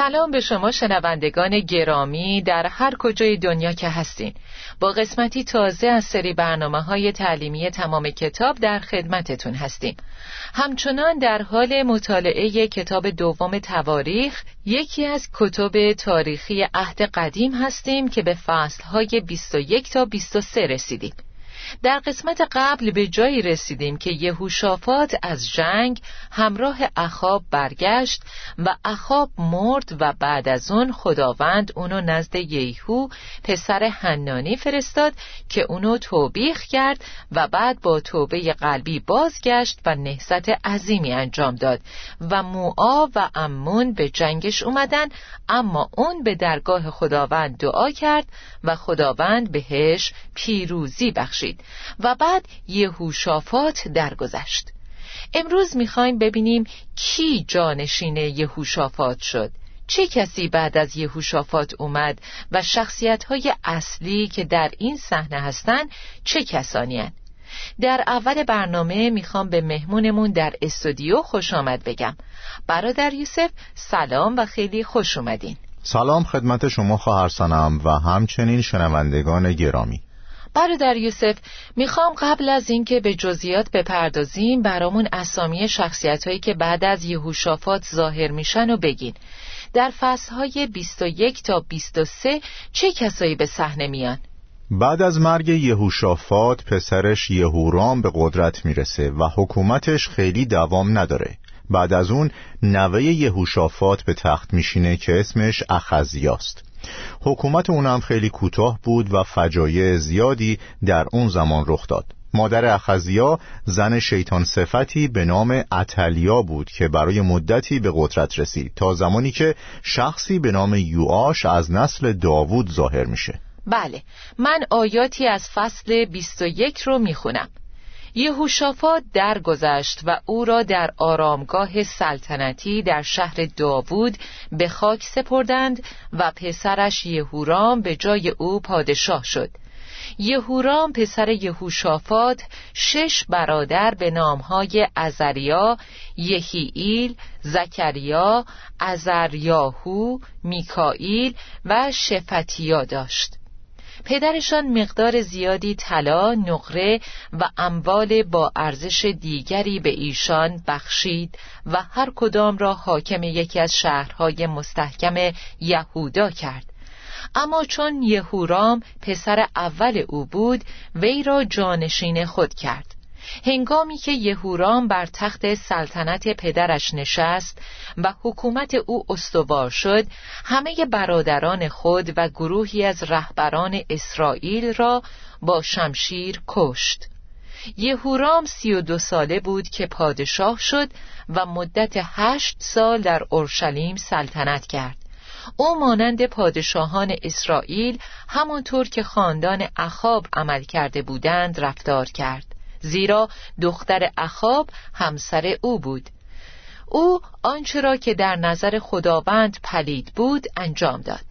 سلام به شما شنوندگان گرامی در هر کجای دنیا که هستین. با قسمتی تازه از سری برنامه های تعلیمی تمام کتاب در خدمتتون هستیم. همچنان در حال مطالعه کتاب دوم تواریخ یکی از کتب تاریخی عهد قدیم هستیم که به فصلهای 21 تا 23 رسیدیم. در قسمت قبل به جایی رسیدیم که یهوشافات از جنگ همراه اخاب برگشت و اخاب مرد و بعد از اون خداوند اونو نزد یهو پسر حنانی فرستاد که اونو توبیخ کرد و بعد با توبه قلبی بازگشت و نهضت عظیمی انجام داد و موآ و امون به جنگش اومدن اما اون به درگاه خداوند دعا کرد و خداوند بهش پیروزی بخشید. و بعد یهوشافات درگذشت. امروز می‌خوایم ببینیم کی جانشین یهوشافات شد. چه کسی بعد از یهوشافات اومد و شخصیت های اصلی که در این صحنه هستند چه کسانی در اول برنامه می‌خوام به مهمونمون در استودیو خوش آمد بگم. برادر یوسف سلام و خیلی خوش اومدین. سلام خدمت شما خواهرسانم و همچنین شنوندگان گرامی. برادر یوسف می‌خوام قبل از اینکه به جزئیات بپردازیم برامون اسامی شخصیت هایی که بعد از یهوشافات ظاهر میشن و بگین. در فصلهای 21 تا 23 چه کسایی به صحنه میان؟ بعد از مرگ یهوشافات پسرش یهورام به قدرت می‌رسه و حکومتش خیلی دوام نداره. بعد از اون نوه یهوشافات به تخت میشینه که اسمش اخزیاست. حکومت اونم خیلی کوتاه بود و فجایع زیادی در اون زمان رخ داد. مادر اخزیا زن شیطان صفتی به نام اتلیا بود که برای مدتی به قدرت رسید تا زمانی که شخصی به نام یوآش از نسل داوود ظاهر میشه. بله من آیاتی از فصل 21 رو می‌خونم. یهوشافات درگذشت و او را در آرامگاه سلطنتی در شهر داوود به خاک سپردند و پسرش یهورام به جای او پادشاه شد. یهورام پسر یهوشافات شش برادر به نامهای ازریا، یهیئیل، زکریا، ازریاهو، میکائیل و شفتیا داشت. پدرشان مقدار زیادی طلا، نقره و اموال با ارزش دیگری به ایشان بخشید و هر کدام را حاکم یکی از شهرهای مستحکم یهودا کرد. اما چون یهورام پسر اول او بود وی را جانشین خود کرد. هنگامی که یهورام بر تخت سلطنت پدرش نشست و حکومت او استوار شد همه برادران خود و گروهی از رهبران اسرائیل را با شمشیر کشت. یهورام سی و دو ساله بود که پادشاه شد و مدت هشت سال در اورشلیم سلطنت کرد. او مانند پادشاهان اسرائیل همانطور که خاندان اخاب عمل کرده بودند رفتار کرد. زیرا دختر اخاب همسر او بود. او آنچه را که در نظر خداوند پلید بود انجام داد.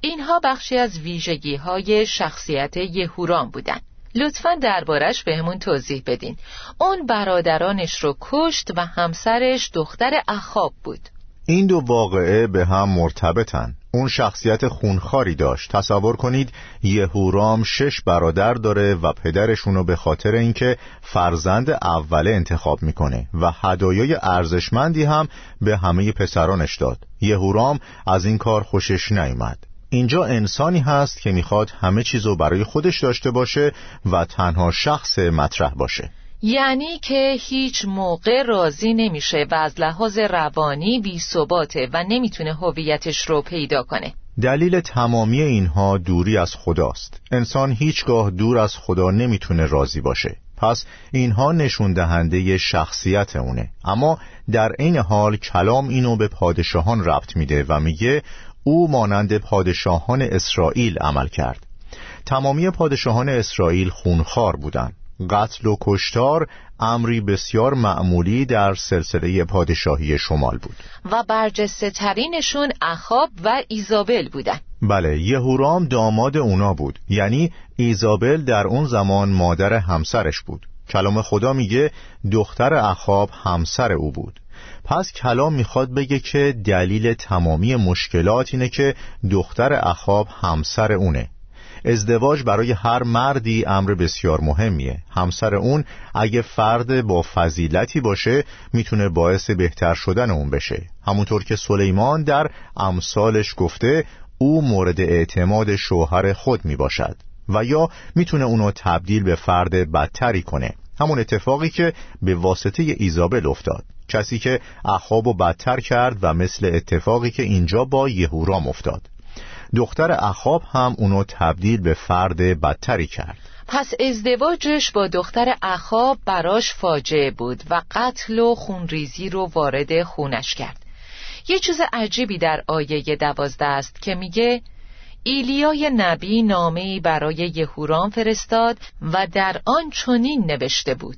اینها بخشی از ویژگی های شخصیت یهورام بودند. لطفا دربارش بهمون توضیح بدین. اون برادرانش رو کشت و همسرش دختر اخاب بود. این دو واقعه به هم مرتبطن. اون شخصیت خونخاری داشت. تصور کنید یهورام شش برادر داره و پدرشونو به خاطر اینکه فرزند اوله انتخاب می‌کنه و هدایای ارزشمندی هم به همه پسرانش داد. یهورام از این کار خوشش نیامد اینجا انسانی هست که می‌خواد همه چیزو برای خودش داشته باشه و تنها شخص مطرح باشه. یعنی که هیچ موقع راضی نمیشه و از لحاظ روانی بی ثباته و نمی‌تونه هویتش رو پیدا کنه. دلیل تمامی اینها دوری از خداست. انسان هیچگاه دور از خدا نمی‌تونه راضی باشه. پس اینها نشون دهنده شخصیت اونه اما در این حال کلام اینو به پادشاهان ربط میده و میگه او مانند پادشاهان اسرائیل عمل کرد. تمامی پادشاهان اسرائیل خونخوار بودند. قتل و کشتار امری بسیار معمولی در سلسله پادشاهی شمال بود. و برجسته ترینشون اخاب و ایزابل بودن. بله یهورام داماد اونا بود. یعنی ایزابل در اون زمان مادر همسرش بود. کلام خدا میگه دختر اخاب همسر او بود. پس کلام می‌خواد بگه که دلیل تمامی مشکلات اینه که دختر اخاب همسر اونه. ازدواج برای هر مردی امر بسیار مهمیه. همسر اون اگه فرد با فضیلتی باشه می‌تونه باعث بهتر شدن اون بشه. همونطور که سلیمان در امثالش گفته او مورد اعتماد شوهر خود می باشد و یا می‌تونه اونو تبدیل به فرد بدتری کنه. همون اتفاقی که به واسطه ایزابل افتاد. کسی که اخاب و بدتر کرد و مثل اتفاقی که اینجا با یهورام افتاد. دختر اخاب هم اونو تبدیل به فرد بدتری کرد. پس ازدواجش با دختر اخاب براش فاجعه بود و قتل و خونریزی رو وارد خونش کرد. یه چیز عجیبی در آیه دوازده است که میگه ایلیای نبی نامه‌ای برای یهورام فرستاد و در آن چنین نوشته بود.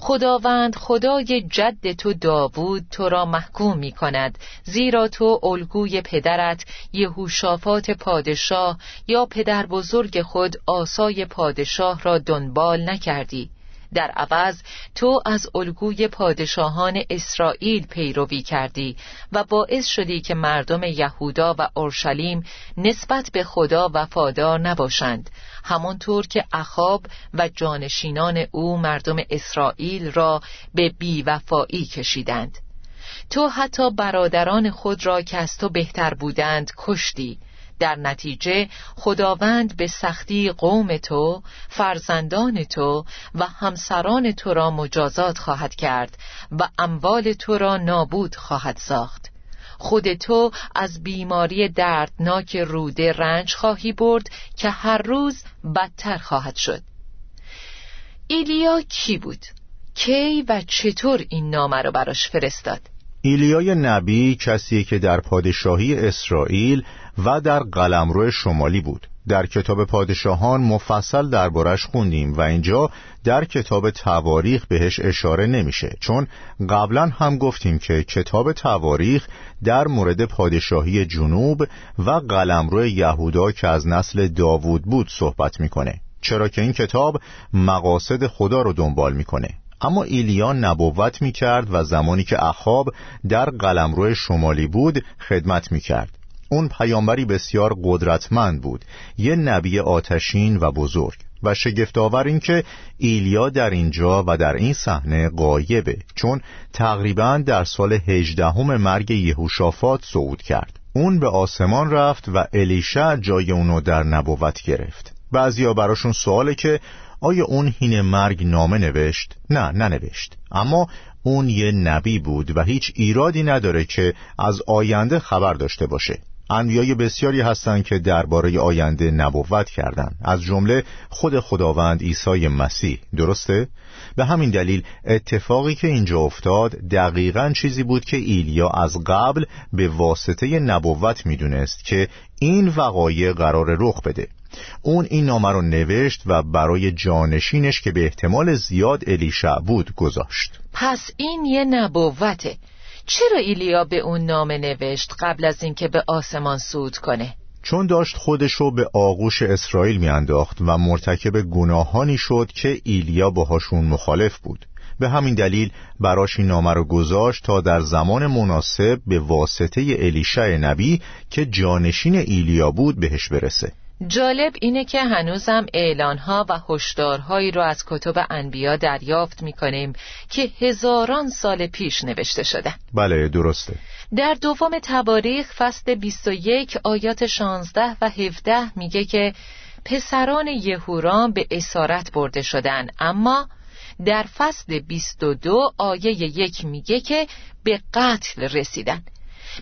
خداوند خدای جد تو داوود تو را محکوم می کند زیرا تو الگوی پدرت یهوشافات پادشاه یا پدر بزرگ خود آسای پادشاه را دنبال نکردی. در عوض تو از الگوی پادشاهان اسرائیل پیروی کردی و باعث شدی که مردم یهودا و اورشلیم نسبت به خدا وفادار نباشند همانطور که اخاب و جانشینان او مردم اسرائیل را به بیوفایی کشیدند. تو حتی برادران خود را که از تو بهتر بودند کشتی. در نتیجه خداوند به سختی قوم تو فرزندان تو و همسران تو را مجازات خواهد کرد و اموال تو را نابود خواهد ساخت خود تو از بیماری دردناک روده رنج خواهی برد که هر روز بدتر خواهد شد ایلیا کی بود؟ کی و چطور این نامه را براش فرستاد؟ ایلیای نبی کسی که در پادشاهی اسرائیل و در قلمرو شمالی بود. در کتاب پادشاهان مفصل دربارش خوندیم و اینجا در کتاب تواریخ بهش اشاره نمیشه چون قبلا هم گفتیم که کتاب تواریخ در مورد پادشاهی جنوب و قلمرو یهودا که از نسل داوود بود صحبت می‌کنه. چرا که این کتاب مقاصد خدا رو دنبال می‌کنه. اما ایلیا نبوت می‌کرد و زمانی که اخاب در قلمرو شمالی بود خدمت می‌کرد. اون پیامبری بسیار قدرتمند بود یه نبی آتشین و بزرگ. و شگفتآور این که ایلیا در اینجا و در این صحنه قایبه چون تقریبا در سال هجدهم مرگ یهوشافات صعود کرد. اون به آسمان رفت و الیشع جای اونو در نبوت گرفت. بعضیا براشون سواله که آیا اون هین مرگ نامه نوشت؟ نه ننوشت. اما اون یه نبی بود و هیچ ایرادی نداره که از آینده خبر داشته باشه. انبیای بسیاری هستند که درباره آینده نبوت کردند. از جمله خود خداوند عیسی مسیح. درسته؟ به همین دلیل اتفاقی که اینجا افتاد دقیقا چیزی بود که ایلیا از قبل به واسطه نبوت می‌دونست که این وقایع قرار رخ بده. اون این نامه رو نوشت و برای جانشینش که به احتمال زیاد الیشع بود گذاشت. پس این یه نبوته. چرا ایلیا به اون نامه نوشت قبل از اینکه به آسمان سود کنه؟ چون داشت خودشو به آغوش اسرائیل میانداخت و مرتکب گناهانی شد که ایلیا باهاشون مخالف بود به همین دلیل براش این نامه رو گذاشت تا در زمان مناسب به واسطه الیشع نبی که جانشین ایلیا بود بهش برسه جالب اینه که هنوزم اعلانها و هشدارهایی رو از کتب انبیا دریافت می‌کنیم که هزاران سال پیش نوشته شدن بله درسته. در دوم تواریخ فصل 21 آیات 16 و 17 میگه که پسران یهورام به اسارت برده شدن. اما در فصل 22 آیه یک میگه که به قتل رسیدن.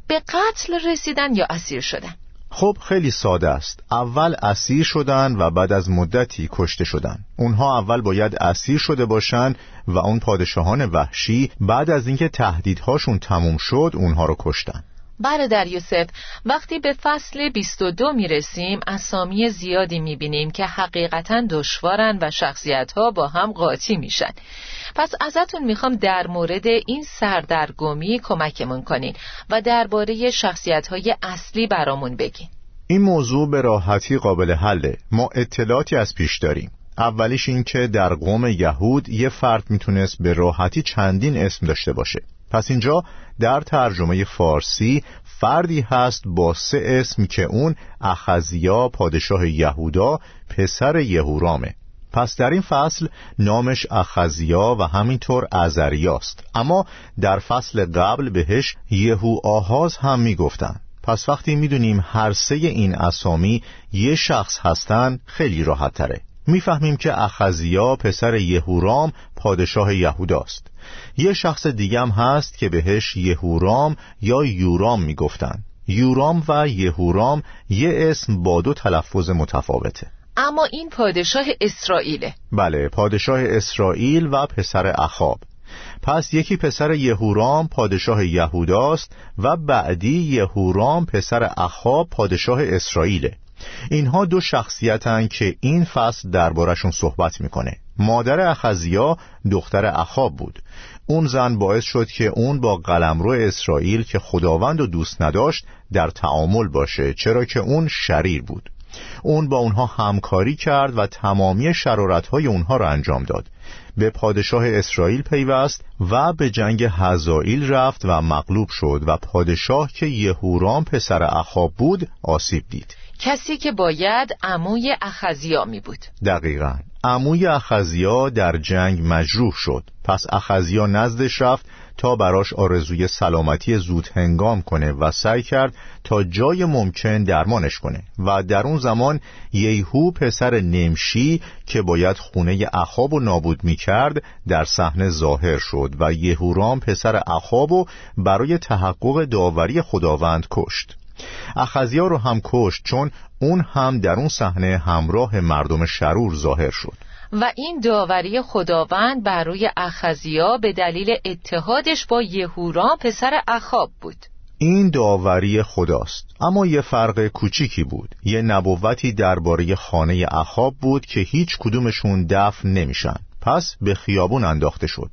به قتل رسیدن یا اسیر شدن؟ خب خیلی ساده است. اول اسیر شدن و بعد از مدتی کشته شدن. اونها اول باید اسیر شده باشن و اون پادشاهان وحشی بعد از اینکه تهدیدهاشون تموم شد اونها رو کشتن. برادر یوسف وقتی به فصل 22 می‌رسیم اسامی زیادی می‌بینیم که حقیقتا دشوارن و شخصیت ها با هم قاطی میشن. پس ازتون می‌خوام در مورد این سردرگمی کمکمون کنین و درباره شخصیت های اصلی برامون بگین. این موضوع به راحتی قابل حله. ما اطلاعاتی از پیش داریم. اولیش این که در قوم یهود یه فرد می‌تونست به راحتی چندین اسم داشته باشه. پس اینجا در ترجمه فارسی فردی هست با سه اسم که اون اخزیا پادشاه یهودا پسر یهورامه. پس در این فصل نامش اخزیا و همینطور ازریاست. اما در فصل قبل بهش یهو آهاز هم می‌گفتن. پس وقتی می‌دونیم هر سه این اسامی یه شخص هستن خیلی راحت تره می‌فهمیم که اخزیا پسر یهورام پادشاه یهوداست. یه شخص دیگم هست که بهش یهورام یا یورام می‌گفتن. یورام و یهورام یه اسم با دو تلفظ متفاوته. اما این پادشاه اسرائیله. بله پادشاه اسرائیل و پسر اخاب. پس یکی پسر یهورام پادشاه یهوداست و بعدی یهورام پسر اخاب پادشاه اسرائیله. اینها دو شخصیتن که این فصل دربارشون صحبت می‌کنه. مادر اخزیا دختر اخاب بود. اون زن باعث شد که اون با قلمرو اسرائیل که خداوند و دوست نداشت در تعامل باشه چرا که اون شریر بود. اون با اونها همکاری کرد و تمامی شرارتهای اونها را انجام داد. به پادشاه اسرائیل پیوست و به جنگ هزائیل رفت و مغلوب شد و پادشاه که یهورام پسر اخاب بود آسیب دید. کسی که باید عموی اخزیا می بود دقیقا. عموی اخزیا در جنگ مجروح شد. پس اخزیا نزدش رفت تا براش آرزوی سلامتی زود هنگام کنه و سعی کرد تا جای ممکن درمانش کنه. و در اون زمان یهو پسر نمشی که باید خونه اخاب و نابود می کرد در صحنه ظاهر شد و یهورام پسر اخاب و برای تحقق داوری خداوند کشت. اخزیا رو هم کشت چون اون هم در اون صحنه همراه مردم شرور ظاهر شد. و این داوری خداوند بر روی اخزیا به دلیل اتحادش با یهورا پسر اخاب بود. این داوری خداست. اما یه فرق کوچیکی بود. یه نبوتی درباره خانه اخاب بود که هیچ کدومشون دفن نمیشن. پس به خیابون انداخته شد.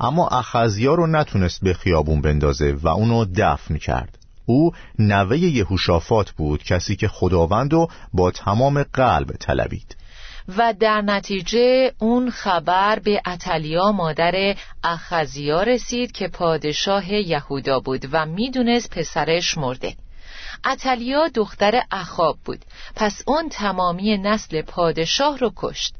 اما اخزیا رو نتونست به خیابون بندازه و اونو دفن کرد. او نوه یهوشافات بود کسی که خداوند رو با تمام قلب طلبید. و در نتیجه اون خبر به اتلیا مادر اخزیا رسید که پادشاه یهودا بود و می‌دونست پسرش مرده. اتلیا دختر اخاب بود پس اون تمامی نسل پادشاه رو کشت.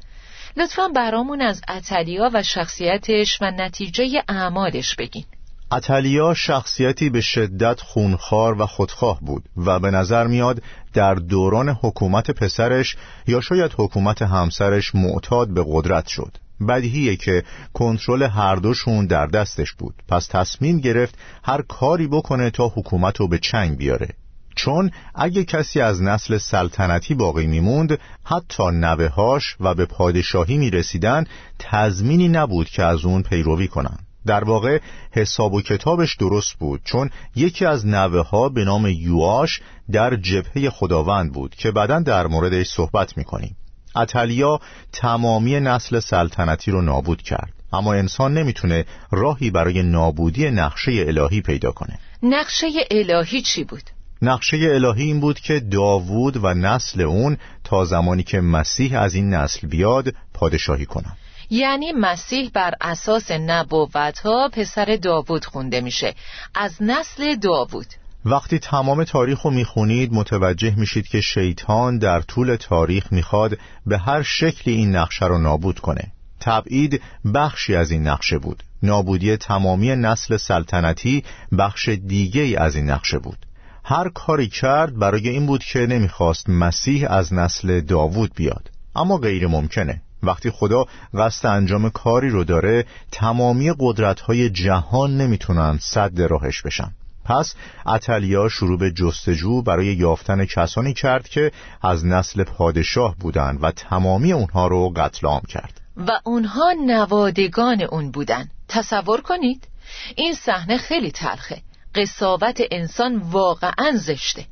لطفا برامون از اتلیا و شخصیتش و نتیجه اعمالش بگین. اتلیا شخصیتی به شدت خونخوار و خودخواه بود و به نظر میاد در دوران حکومت پسرش یا شاید حکومت همسرش معتاد به قدرت شد. بدیهیه که کنترل هر دوشون در دستش بود. پس تصمیم گرفت هر کاری بکنه تا حکومت رو به چنگ بیاره. چون اگه کسی از نسل سلطنتی باقی میموند حتی نوهاش و به پادشاهی می‌رسیدن تضمینی نبود که از اون پیروی کنن. در واقع حساب و کتابش درست بود چون یکی از نوه ها به نام یواش در جبهه خداوند بود که بعدا در موردش صحبت می‌کنیم. اتلیا تمامی نسل سلطنتی رو نابود کرد اما انسان نمی‌تونه راهی برای نابودی نقشه الهی پیدا کنه. نقشه الهی چی بود؟ نقشه الهی این بود که داوود و نسل اون تا زمانی که مسیح از این نسل بیاد پادشاهی کنند. یعنی مسیح بر اساس نبوت ها پسر داوود خونده میشه. از نسل داوود. وقتی تمام تاریخ رو می‌خونید متوجه میشید که شیطان در طول تاریخ می‌خواد به هر شکلی این نقشه رو نابود کنه. تبعید بخشی از این نقشه بود. نابودی تمامی نسل سلطنتی بخش دیگه ای از این نقشه بود. هر کاری کرد برای این بود که نمی‌خواست مسیح از نسل داوود بیاد. اما غیر ممکنه. وقتی خدا قصد انجام کاری رو داره تمامی قدرت‌های جهان نمی‌تونن صد راهش بشن. پس اتلیا شروع به جستجو برای یافتن کسانی کرد که از نسل پادشاه بودند و تمامی اونها رو قتل عام کرد. و اونها نوادگان اون بودن. تصور کنید این صحنه خیلی تلخه. قصاوت انسان واقعا زشته.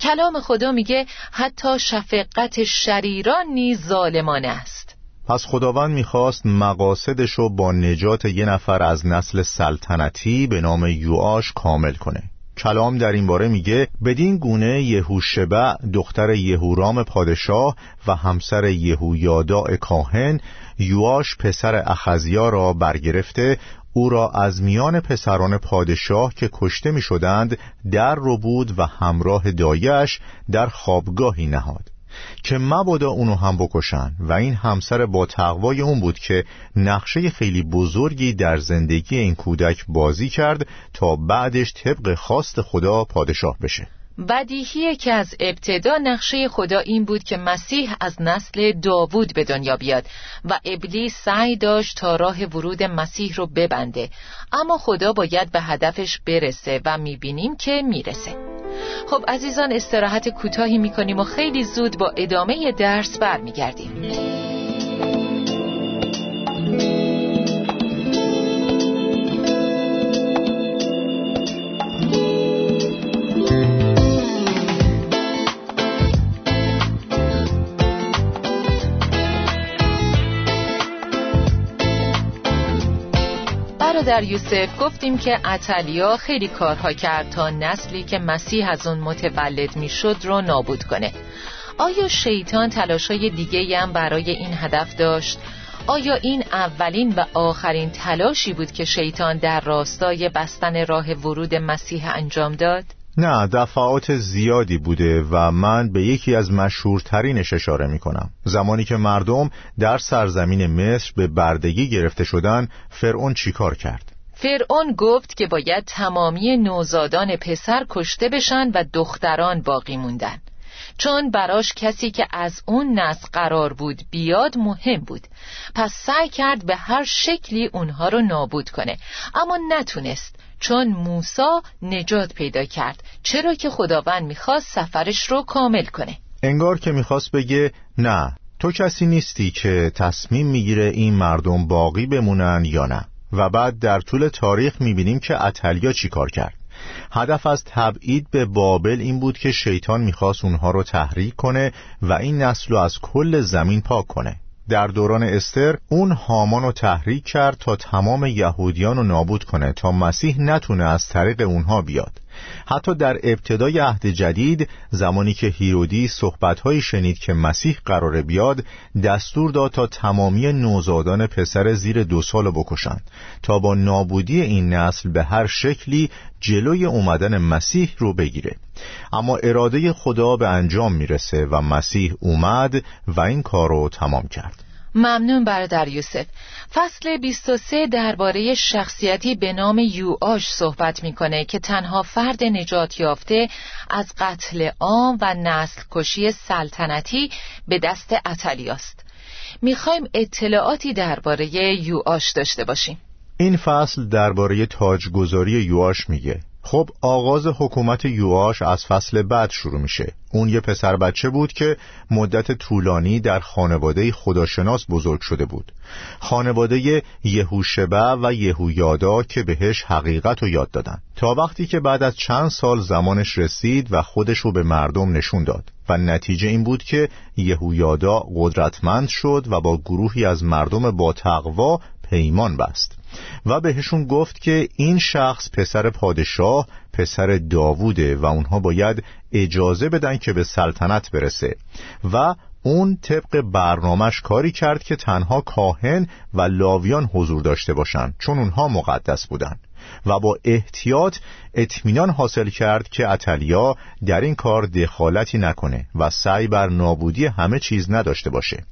کلام خدا میگه حتی شفقت شریران نیز ظالمانه است. پس خداوند می‌خواست مقاصدش رو با نجات یه نفر از نسل سلطنتی به نام یوآش کامل کنه. کلام در این باره میگه بدین گونه یهوشبع دختر یهورام پادشاه و همسر یهویادا کاهن یواش پسر اخزیا را برگرفته او را از میان پسران پادشاه که کشته می شدند در رو بود و همراه دایش در خوابگاهی نهاد. که مبادا اونو هم بکشن. و این همسر با تقوای اون بود که نقشه خیلی بزرگی در زندگی این کودک بازی کرد تا بعدش طبق خواست خدا پادشاه بشه. بدیهیه که از ابتدا نقشه خدا این بود که مسیح از نسل داوود به دنیا بیاد و ابلیس سعی داشت تا راه ورود مسیح رو ببنده. اما خدا باید به هدفش برسه و می‌بینیم که می‌رسه. خب عزیزان استراحت کوتاهی می‌کنیم و خیلی زود با ادامه درس برمیگردیم. در یوسف گفتیم که اتلیا خیلی کارها کرد تا نسلی که مسیح از اون متولد می‌شد رو نابود کنه آیا شیطان تلاشای دیگه هم برای این هدف داشت؟ آیا این اولین و آخرین تلاشی بود که شیطان در راستای بستن راه ورود مسیح انجام داد؟ نه دفعات زیادی بوده و من به یکی از مشهورترینش اشاره می کنم زمانی که مردم در سرزمین مصر به بردگی گرفته شدن فرعون چیکار کرد؟ فرعون گفت که باید تمامی نوزادان پسر کشته بشن و دختران باقی موندن چون براش کسی که از اون نسل قرار بود بیاد مهم بود. پس سعی کرد به هر شکلی اونها رو نابود کنه. اما نتونست چون موسا نجات پیدا کرد. چرا که خداوند می‌خواست سفرش رو کامل کنه. انگار که می‌خواست بگه نه تو کسی نیستی که تصمیم می‌گیره این مردم باقی بمونن یا نه. و بعد در طول تاریخ می‌بینیم که اتلیا چی کار کرد. هدف از تبعید به بابل این بود که شیطان می‌خواست اونها رو تحریک کنه و این نسل رو از کل زمین پاک کنه. در دوران استر اون هامان رو تحریک کرد تا تمام یهودیان رو نابود کنه تا مسیح نتونه از طریق اونها بیاد. حتی در ابتدای عهد جدید زمانی که هیرودی صحبتهایی شنید که مسیح قرار بیاد دستور داد تا تمامی نوزادان پسر زیر دو سال بکشند تا با نابودی این نسل به هر شکلی جلوی اومدن مسیح رو بگیره. اما اراده خدا به انجام می‌رسه و مسیح اومد و این کار رو تمام کرد. ممنون برادر یوسف. فصل 23 درباره شخصیتی به نام یوآش صحبت می‌کنه که تنها فرد نجات یافته از قتل عام و نسل کشی سلطنتی به دست اتلیاست می‌خوایم اطلاعاتی درباره یوآش داشته باشیم. این فصل درباره تاجگذاری یوآش میگه. خب آغاز حکومت یواش از فصل بعد شروع میشه. اون یه پسر بچه بود که مدت طولانی در خانواده خداشناس بزرگ شده بود. خانواده یهوشبه و یهویادا که بهش حقیقت رو یاد دادن. تا وقتی که بعد از چند سال زمانش رسید و خودش رو به مردم نشون داد. و نتیجه این بود که یهویادا قدرتمند شد و با گروهی از مردم با تقوا پیمان بست و بهشون گفت که این شخص پسر پادشاه پسر داووده و اونها باید اجازه بدن که به سلطنت برسه و اون طبق برنامهش کاری کرد که تنها کاهن و لاویان حضور داشته باشند چون اونها مقدس بودن. و با احتیاط اطمینان حاصل کرد که اتلیا در این کار دخالتی نکنه و سعی بر نابودی همه چیز نداشته باشه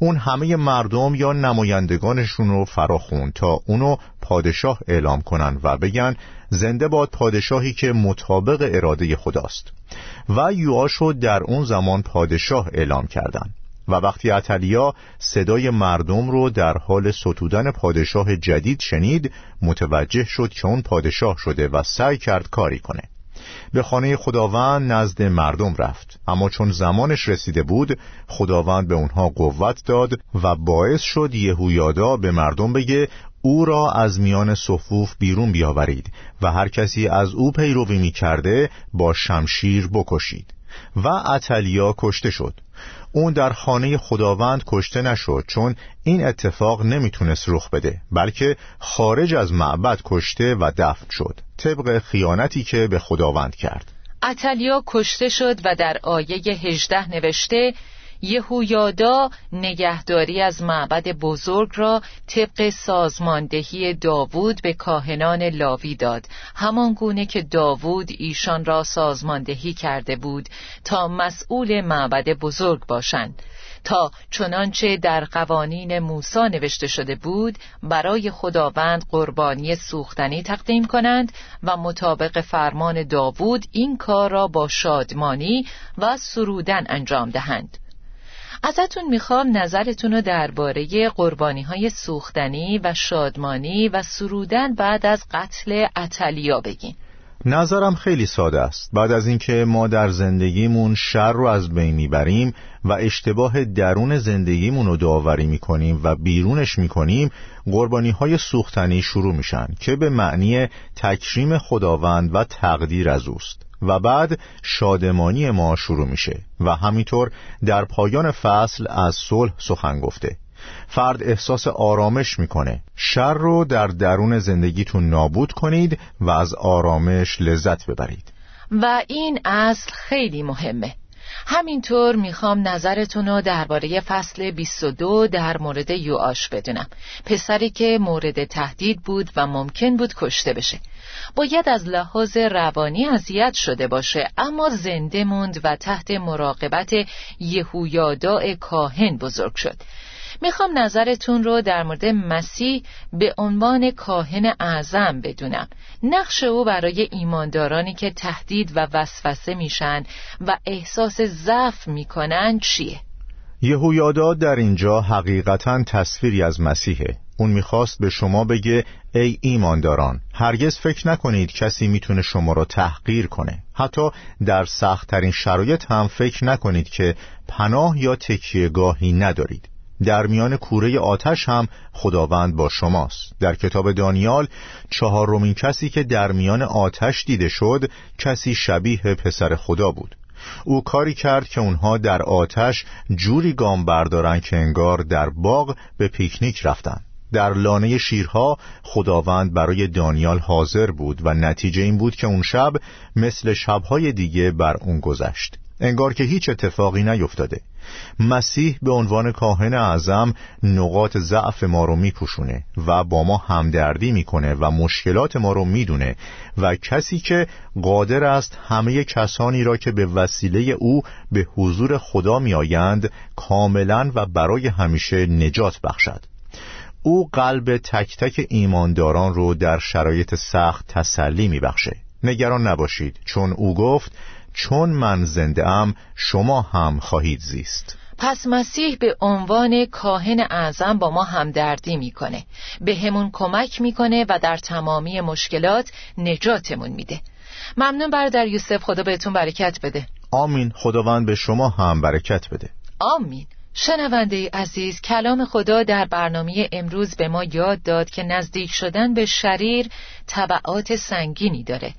اون همه مردم یا نمایندگانشون رو فراخون تا اونو پادشاه اعلام کنن و بگن زنده باد پادشاهی که مطابق اراده خداست و یواشو در اون زمان پادشاه اعلام کردند. و وقتی اتلیا صدای مردم رو در حال ستودن پادشاه جدید شنید متوجه شد که اون پادشاه شده و سعی کرد کاری کنه. به خانه خداوند نزد مردم رفت. اما چون زمانش رسیده بود خداوند به اونها قوت داد و باعث شد یهویادا به مردم بگه او را از میان صفوف بیرون بیاورید و هر کسی از او پیروی می کرده با شمشیر بکشید. و اتلیا کشته شد. اون در خانه خداوند کشته نشد چون این اتفاق نمی‌تونست رخ بده بلکه خارج از معبد کشته و دفن شد. طبق خیانتی که به خداوند کرد. اتلیا کشته شد و در آیه 18 نوشته یهویادا نگهداری از معبد بزرگ را طبق سازماندهی داوود به کاهنان لاوی داد. همان گونه که داوود ایشان را سازماندهی کرده بود تا مسئول معبد بزرگ باشند. تا چنانچه در قوانین موسی نوشته شده بود برای خداوند قربانی سوختنی تقدیم کنند و مطابق فرمان داوود این کار را با شادمانی و سرودن انجام دهند. ازتون می‌خوام نظرتون رو درباره قربانی های سوختنی و شادمانی و سرودن بعد از قتل اتلیا بگین. نظرم خیلی ساده است. بعد از اینکه ما در زندگیمون شر رو از بین می‌بریم و اشتباه درون زندگیمون رو داوری می‌کنیم و بیرونش می‌کنیم قربانی های سوختنی شروع میشن که به معنی تکریم خداوند و تقدیر از اوست. و بعد شادمانی ما شروع میشه و همینطور در پایان فصل از صلح سخن گفته. فرد احساس آرامش می‌کنه. شر رو در درون زندگیتون نابود کنید و از آرامش لذت ببرید. و این اصل خیلی مهمه. همینطور می‌خوام نظرتون رو درباره فصل 22 در مورد یوآش بدونم. پسری که مورد تهدید بود و ممکن بود کشته بشه. باید از لحاظ روانی اذیت شده باشه اما زنده موند و تحت مراقبت یهویادا کاهن بزرگ شد. می‌خوام نظرتون رو در مورد مسیح به عنوان کاهن اعظم بدونم. نقش او برای ایماندارانی که تهدید و وسوسه میشن و احساس ضعف می‌کنن چیه؟ یهویادا در اینجا حقیقتا تصویری از مسیحه. اون می‌خواست به شما بگه ای ایمانداران هرگز فکر نکنید کسی می‌تونه شما را تحقیر کنه. حتی در سختترین شرایط هم فکر نکنید که پناه یا تکیهگاهی ندارید. در میان کوره آتش هم خداوند با شماست. در کتاب دانیال چهارمین کسی که در میان آتش دیده شد کسی شبیه پسر خدا بود. او کاری کرد که اونها در آتش جوری گام بردارن که انگار در باغ به پیکنیک رفتن در لانه شیرها خداوند برای دانیال حاضر بود و نتیجه این بود که اون شب مثل شبهای دیگه بر اون گذشت. انگار که هیچ اتفاقی نیفتاده. مسیح به عنوان کاهن اعظم نقاط ضعف ما رو میپوشونه و با ما همدردی می‌کنه و مشکلات ما رو می‌دونه و کسی که قادر است همه کسانی را که به وسیله او به حضور خدا میآیند کاملا و برای همیشه نجات بخشد. او قلب تک تک ایمانداران رو در شرایط سخت تسلی میبخشه. نگران نباشید چون او گفت چون من زنده ام شما هم خواهید زیست. پس مسیح به عنوان کاهن اعظم با ما همدردی می‌کنه. به همون کمک می‌کنه و در تمامی مشکلات نجاتمون میده. ممنون برادر یوسف خدا بهتون برکت بده. آمین. خداوند به شما هم برکت بده. آمین. شنونده عزیز کلام خدا در برنامه امروز به ما یاد داد که نزدیک شدن به شریر طبعات سنگینی داره.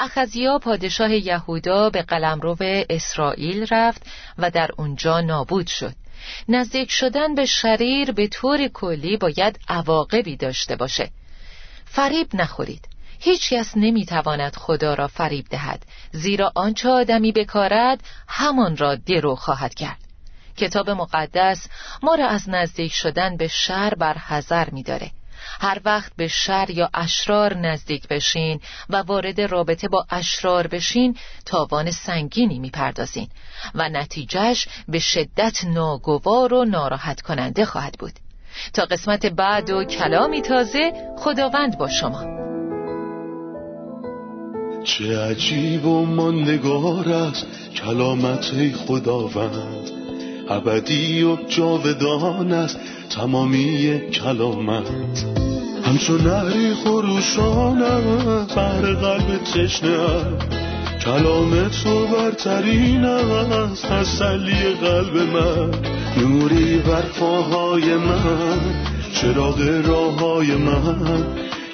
اخزیا پادشاه یهودا به قلمرو اسرائیل رفت و در اونجا نابود شد. نزدیک شدن به شریر به طور کلی باید عواقبی داشته باشه. فریب نخورید. هیچ کس نمی‌تواند خدا را فریب دهد. زیرا آنچه آدمی بکارد همان را درو خواهد کرد. کتاب مقدس ما را از نزدیک شدن به شر بر حذر می‌داره. هر وقت به شر یا اشرار نزدیک بشین و وارد رابطه با اشرار بشین تاوان سنگینی می‌پردازین و نتیجهش به شدت ناگوار و ناراحت کننده خواهد بود. تا قسمت بعد و کلامی تازه خداوند با شما. چه عجیب و ماندگار است کلامت خداوند. ابدی و جاودان است تمامی کلامت. همچون نهری خروشان است بر قلب تشنه کلام تو برترین است تسلی قلب من. نوری بر پاهای من چراغ راه های من.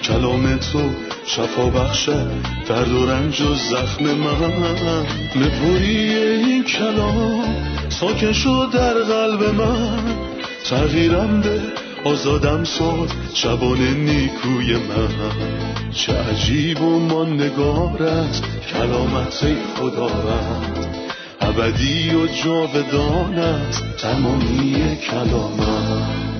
کلام تو شفا بخشه درد و رنج و زخم من. نپوری این کلام ساکن در قلب من. تغییرم به آزادم ساد شبان نیکوی من. چه عجیب و ماندگار است کلامت خداوند ابدی و جاودان است تمامی کلامت.